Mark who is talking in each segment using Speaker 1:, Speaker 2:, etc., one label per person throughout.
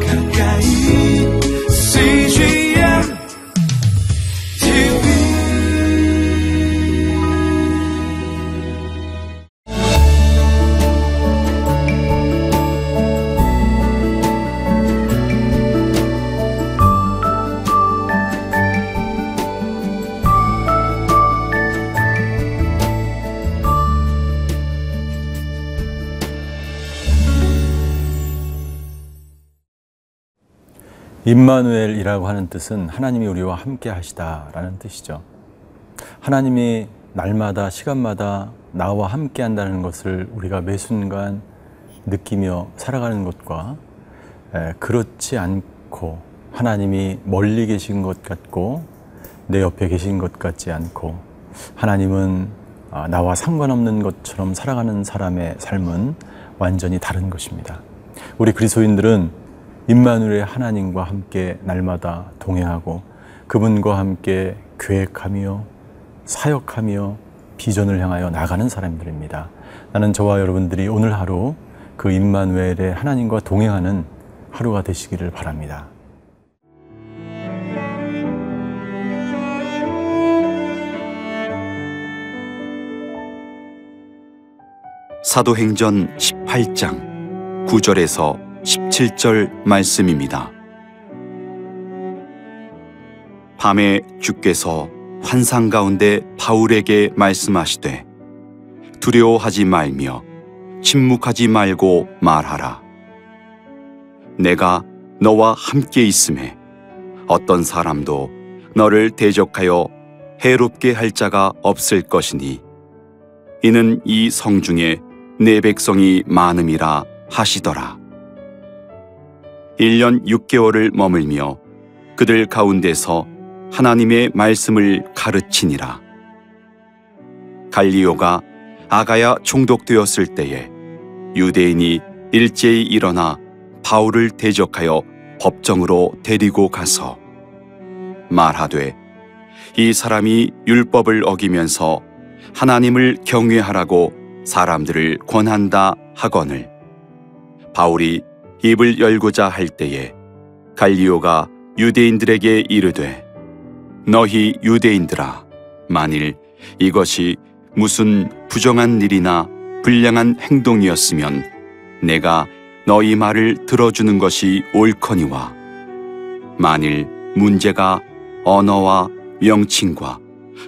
Speaker 1: 가까
Speaker 2: 임마누엘이라고 하는 뜻은 하나님이 우리와 함께 하시다라는 뜻이죠. 하나님이 날마다 시간마다 나와 함께 한다는 것을 우리가 매 순간 느끼며 살아가는 것과 에, 그렇지 않고 하나님이 멀리 계신 것 같고 내 옆에 계신 것 같지 않고 하나님은 아, 나와 상관없는 것처럼 살아가는 사람의 삶은 완전히 다른 것입니다. 우리 그리스도인들은 임마누엘의 하나님과 함께 날마다 동행하고 그분과 함께 계획하며 사역하며 비전을 향하여 나가는 사람들입니다. 나는 저와 여러분들이 오늘 하루 그 임마누엘의 하나님과 동행하는 하루가 되시기를 바랍니다.
Speaker 3: 사도행전 18장 9절에서 17절 말씀입니다. 밤에 주께서 환상 가운데 바울에게 말씀하시되 두려워하지 말며 침묵하지 말고 말하라. 내가 너와 함께 있음에 어떤 사람도 너를 대적하여 해롭게 할 자가 없을 것이니 이는 이 성 중에 내 백성이 많음이라 하시더라. 1년 6개월을 머물며 그들 가운데서 하나님의 말씀을 가르치니라. 갈리오가 아가야 총독되었을 때에 유대인이 일제히 일어나 바울을 대적하여 법정으로 데리고 가서 말하되 이 사람이 율법을 어기면서 하나님을 경외하라고 사람들을 권한다 하거늘 바울이 입을 열고자 할 때에 갈리오가 유대인들에게 이르되 너희 유대인들아 만일 이것이 무슨 부정한 일이나 불량한 행동이었으면 내가 너희 말을 들어주는 것이 옳거니와 만일 문제가 언어와 명칭과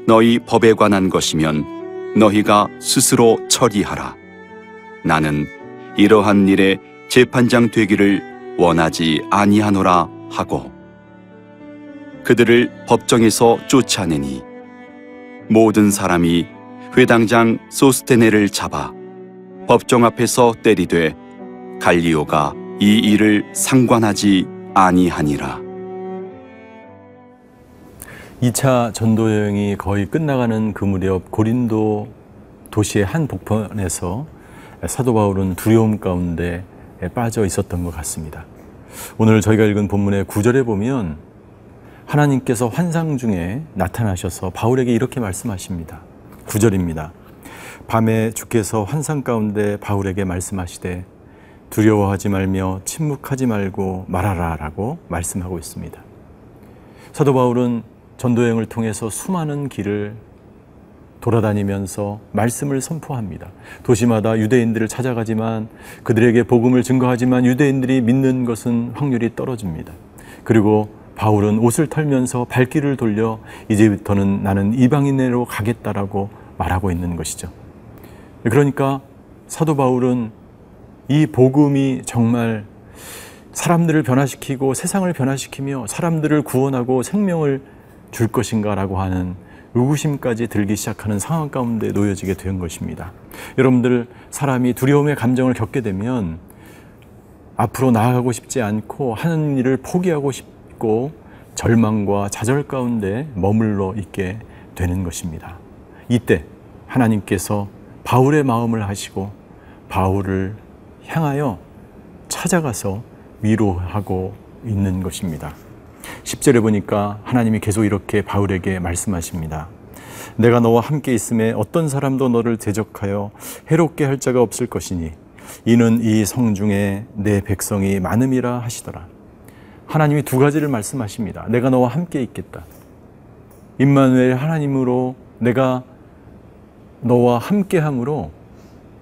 Speaker 3: 너희 법에 관한 것이면 너희가 스스로 처리하라. 나는 이러한 일에 재판장 되기를 원하지 아니하노라 하고 그들을 법정에서 쫓아내니 모든 사람이 회당장 소스테네를 잡아 법정 앞에서 때리되 갈리오가 이 일을 상관하지 아니하니라.
Speaker 2: 2차 전도 여행이 거의 끝나가는 그 무렵 고린도 도시의 한 복판에서 사도 바울은 두려움 가운데 빠져 있었던 것 같습니다. 오늘 저희가 읽은 본문의 구절에 보면 하나님께서 환상 중에 나타나셔서 바울에게 이렇게 말씀하십니다. 구절입니다 밤에 주께서 환상 가운데 바울에게 말씀하시되 두려워하지 말며 침묵하지 말고 말하라 라고 말씀하고 있습니다. 사도 바울은 전도여행을 통해서 수많은 길을 돌아다니면서 말씀을 선포합니다. 도시마다 유대인들을 찾아가지만 그들에게 복음을 증거하지만 유대인들이 믿는 것은 확률이 떨어집니다. 그리고 바울은 옷을 털면서 발길을 돌려 이제부터는 나는 이방인으로 가겠다라고 말하고 있는 것이죠. 그러니까 사도 바울은 이 복음이 정말 사람들을 변화시키고 세상을 변화시키며 사람들을 구원하고 생명을 줄 것인가라고 하는 의구심까지 들기 시작하는 상황 가운데 놓여지게 된 것입니다. 여러분들 사람이 두려움의 감정을 겪게 되면 앞으로 나아가고 싶지 않고 하는 일을 포기하고 싶고 절망과 좌절 가운데 머물러 있게 되는 것입니다. 이때 하나님께서 바울의 마음을 하시고 바울을 향하여 찾아가서 위로하고 있는 것입니다. 10절에 보니까 하나님이 계속 이렇게 바울에게 말씀하십니다. 내가 너와 함께 있음에 어떤 사람도 너를 대적하여 해롭게 할 자가 없을 것이니 이는 이 성 중에 내 백성이 많음이라 하시더라. 하나님이 두 가지를 말씀하십니다. 내가 너와 함께 있겠다. 임마누엘 하나님으로 내가 너와 함께함으로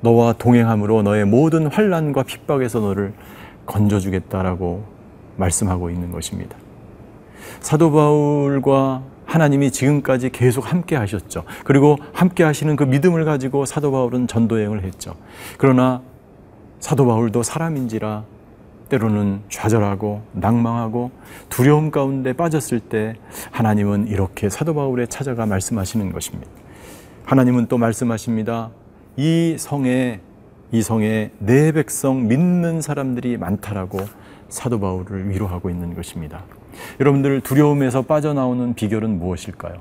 Speaker 2: 너와 동행함으로 너의 모든 환란과 핍박에서 너를 건져주겠다라고 말씀하고 있는 것입니다. 사도 바울과 하나님이 지금까지 계속 함께 하셨죠. 그리고 함께 하시는 그 믿음을 가지고 사도 바울은 전도 여행을 했죠. 그러나 사도 바울도 사람인지라 때로는 좌절하고 낭망하고 두려움 가운데 빠졌을 때 하나님은 이렇게 사도 바울에 찾아가 말씀하시는 것입니다. 하나님은 또 말씀하십니다. 이 성에 이 성에 내 백성 믿는 사람들이 많다라고 사도 바울을 위로하고 있는 것입니다. 여러분들 두려움에서 빠져나오는 비결은 무엇일까요?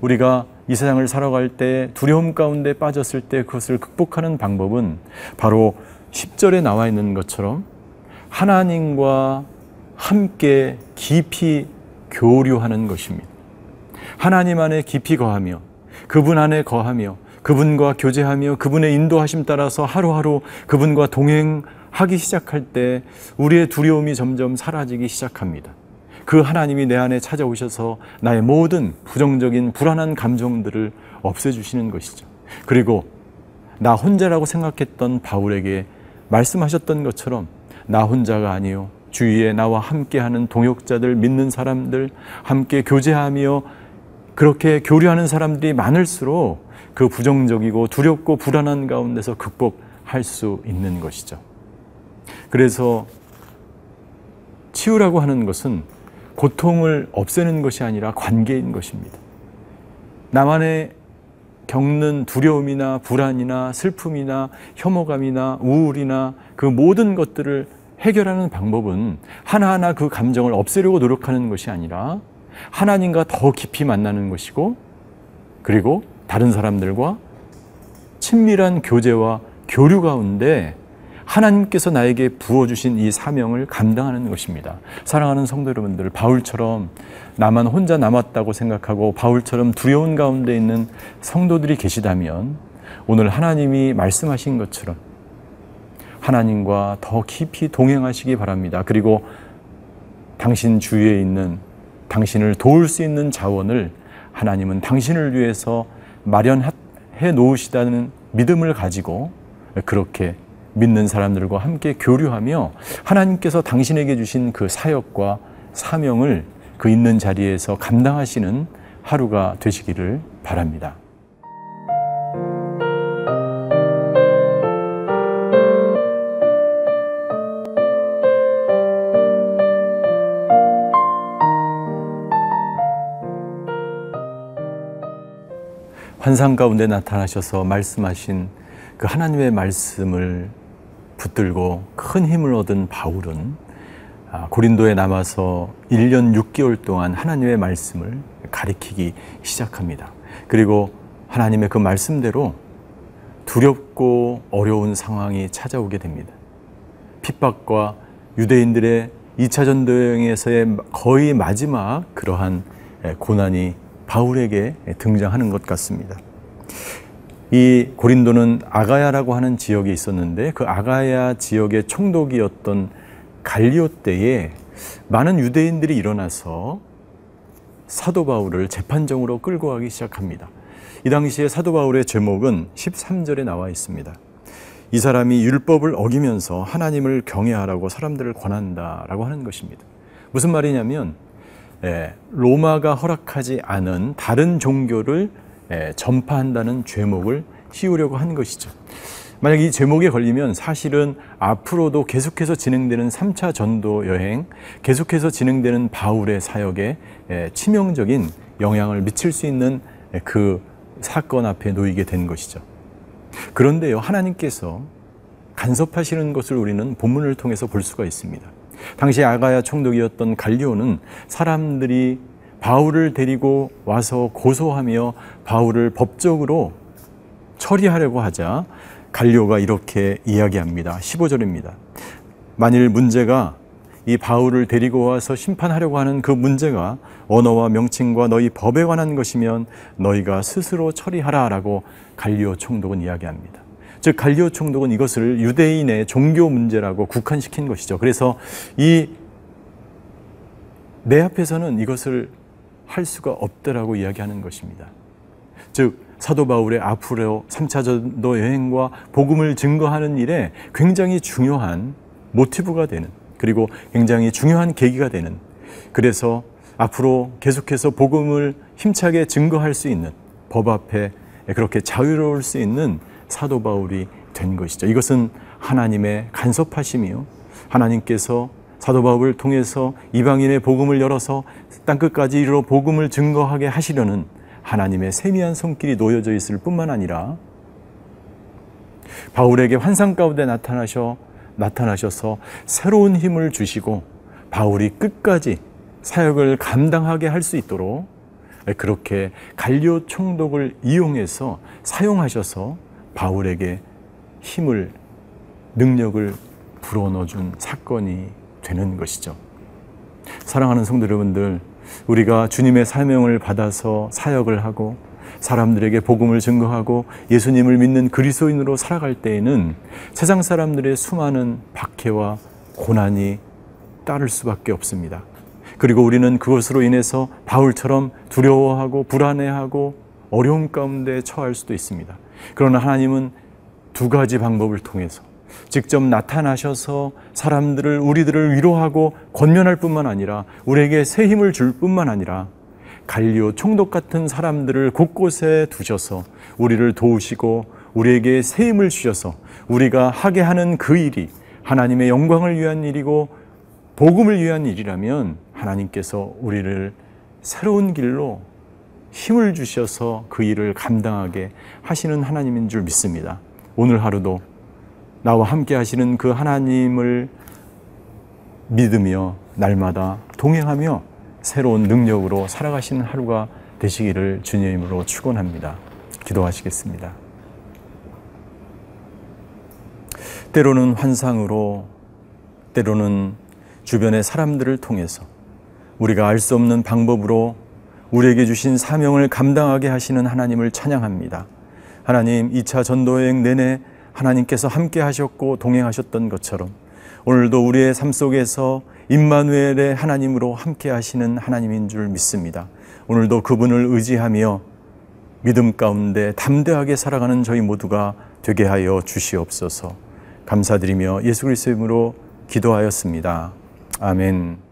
Speaker 2: 우리가 이 세상을 살아갈 때 두려움 가운데 빠졌을 때 그것을 극복하는 방법은 바로 10절에 나와 있는 것처럼 하나님과 함께 깊이 교류하는 것입니다. 하나님 안에 깊이 거하며 그분 안에 거하며 그분과 교제하며 그분의 인도하심 따라서 하루하루 그분과 동행하기 시작할 때 우리의 두려움이 점점 사라지기 시작합니다. 그 하나님이 내 안에 찾아오셔서 나의 모든 부정적인 불안한 감정들을 없애주시는 것이죠. 그리고 나 혼자라고 생각했던 바울에게 말씀하셨던 것처럼 나 혼자가 아니요. 주위에 나와 함께하는 동역자들, 믿는 사람들, 함께 교제하며 그렇게 교류하는 사람들이 많을수록 그 부정적이고 두렵고 불안한 가운데서 극복할 수 있는 것이죠. 그래서 치유라고 하는 것은 고통을 없애는 것이 아니라 관계인 것입니다. 나만의 겪는 두려움이나 불안이나 슬픔이나 혐오감이나 우울이나 그 모든 것들을 해결하는 방법은 하나하나 그 감정을 없애려고 노력하는 것이 아니라 하나님과 더 깊이 만나는 것이고 그리고 다른 사람들과 친밀한 교제와 교류 가운데 하나님께서 나에게 부어주신 이 사명을 감당하는 것입니다. 사랑하는 성도 여러분들, 바울처럼 나만 혼자 남았다고 생각하고 바울처럼 두려운 가운데 있는 성도들이 계시다면 오늘 하나님이 말씀하신 것처럼 하나님과 더 깊이 동행하시기 바랍니다. 그리고 당신 주위에 있는 당신을 도울 수 있는 자원을 하나님은 당신을 위해서 마련해 놓으시다는 믿음을 가지고 그렇게 믿는 사람들과 함께 교류하며 하나님께서 당신에게 주신 그 사역과 사명을 그 있는 자리에서 감당하시는 하루가 되시기를 바랍니다. 환상 가운데 나타나셔서 말씀하신 그 하나님의 말씀을 붙들고 큰 힘을 얻은 바울은 아, 고린도에 남아서 1년 6개월 동안 하나님의 말씀을 가리키기 시작합니다. 그리고 하나님의 그 말씀대로 두렵고 어려운 상황이 찾아오게 됩니다. 핍박과 유대인들의 2차 전도여행에서의 거의 마지막 그러한 고난이 바울에게 등장하는 것 같습니다. 이 고린도는 아가야라고 하는 지역이 있었는데 그 아가야 지역의 총독이었던 갈리오 때에 많은 유대인들이 일어나서 사도 바울을 재판정으로 끌고 가기 시작합니다. 이 당시에 사도 바울의 제목은 13절에 나와 있습니다. 이 사람이 율법을 어기면서 하나님을 경외하라고 사람들을 권한다라고 하는 것입니다. 무슨 말이냐면 예, 로마가 허락하지 않은 다른 종교를 예, 전파한다는 죄목을 씌우려고 한 것이죠. 만약 이 제목에 걸리면 사실은 앞으로도 계속해서 진행되는 3차 전도 여행, 계속해서 진행되는 바울의 사역에 예, 치명적인 영향을 미칠 수 있는 예, 그 사건 앞에 놓이게 된 것이죠. 그런데요, 하나님께서 간섭하시는 것을 우리는 본문을 통해서 볼 수가 있습니다. 당시 아가야 총독이었던 갈리오는 사람들이 바울을 데리고 와서 고소하며 바울을 법적으로 처리하려고 하자 갈리오가 이렇게 이야기합니다. 15절입니다. 만일 문제가 이 바울을 데리고 와서 심판하려고 하는 그 문제가 언어와 명칭과 너희 법에 관한 것이면 너희가 스스로 처리하라라고 갈리오 총독은 이야기합니다. 즉 갈리오 총독은 이것을 유대인의 종교 문제라고 국한시킨 것이죠. 그래서 이 내 앞에서는 이것을 할 수가 없다라고 이야기하는 것입니다. 즉 사도 바울의 앞으로 3차 전도 여행과 복음을 증거하는 일에 굉장히 중요한 모티브가 되는 그리고 굉장히 중요한 계기가 되는 그래서 앞으로 계속해서 복음을 힘차게 증거할 수 있는 법 앞에 그렇게 자유로울 수 있는 사도 바울이 된 것이죠. 이것은 하나님의 간섭하심이요. 하나님께서 사도 바울을 통해서 이방인의 복음을 열어서 땅 끝까지 이르러 복음을 증거하게 하시려는 하나님의 세미한 손길이 놓여져 있을 뿐만 아니라 바울에게 환상 가운데 나타나셔 나타나셔서 새로운 힘을 주시고 바울이 끝까지 사역을 감당하게 할 수 있도록 그렇게 갈리오 총독을 이용해서 사용하셔서 바울에게 힘을 능력을 불어넣어 준 사건이 되는 것이죠. 사랑하는 성도 여러분들, 우리가 주님의 사명을 받아서 사역을 하고 사람들에게 복음을 증거하고 예수님을 믿는 그리스도인으로 살아갈 때에는 세상 사람들의 수많은 박해와 고난이 따를 수밖에 없습니다. 그리고 우리는 그것으로 인해서 바울처럼 두려워하고 불안해하고 어려움 가운데 처할 수도 있습니다. 그러나 하나님은 두 가지 방법을 통해서 직접 나타나셔서 사람들을 우리들을 위로하고 권면할 뿐만 아니라 우리에게 새 힘을 줄 뿐만 아니라 갈리오 총독 같은 사람들을 곳곳에 두셔서 우리를 도우시고 우리에게 새 힘을 주셔서 우리가 하게 하는 그 일이 하나님의 영광을 위한 일이고 복음을 위한 일이라면 하나님께서 우리를 새로운 길로 힘을 주셔서 그 일을 감당하게 하시는 하나님인 줄 믿습니다. 오늘 하루도 나와 함께 하시는 그 하나님을 믿으며 날마다 동행하며 새로운 능력으로 살아가시는 하루가 되시기를 주님으로 축원합니다. 기도하시겠습니다. 때로는 환상으로 때로는 주변의 사람들을 통해서 우리가 알 수 없는 방법으로 우리에게 주신 사명을 감당하게 하시는 하나님을 찬양합니다. 하나님 2차 전도여행 내내 하나님께서 함께 하셨고 동행하셨던 것처럼 오늘도 우리의 삶 속에서 임마누엘의 하나님으로 함께 하시는 하나님인 줄 믿습니다. 오늘도 그분을 의지하며 믿음 가운데 담대하게 살아가는 저희 모두가 되게 하여 주시옵소서. 감사드리며 예수 그리스도의 이름으로 기도하였습니다. 아멘.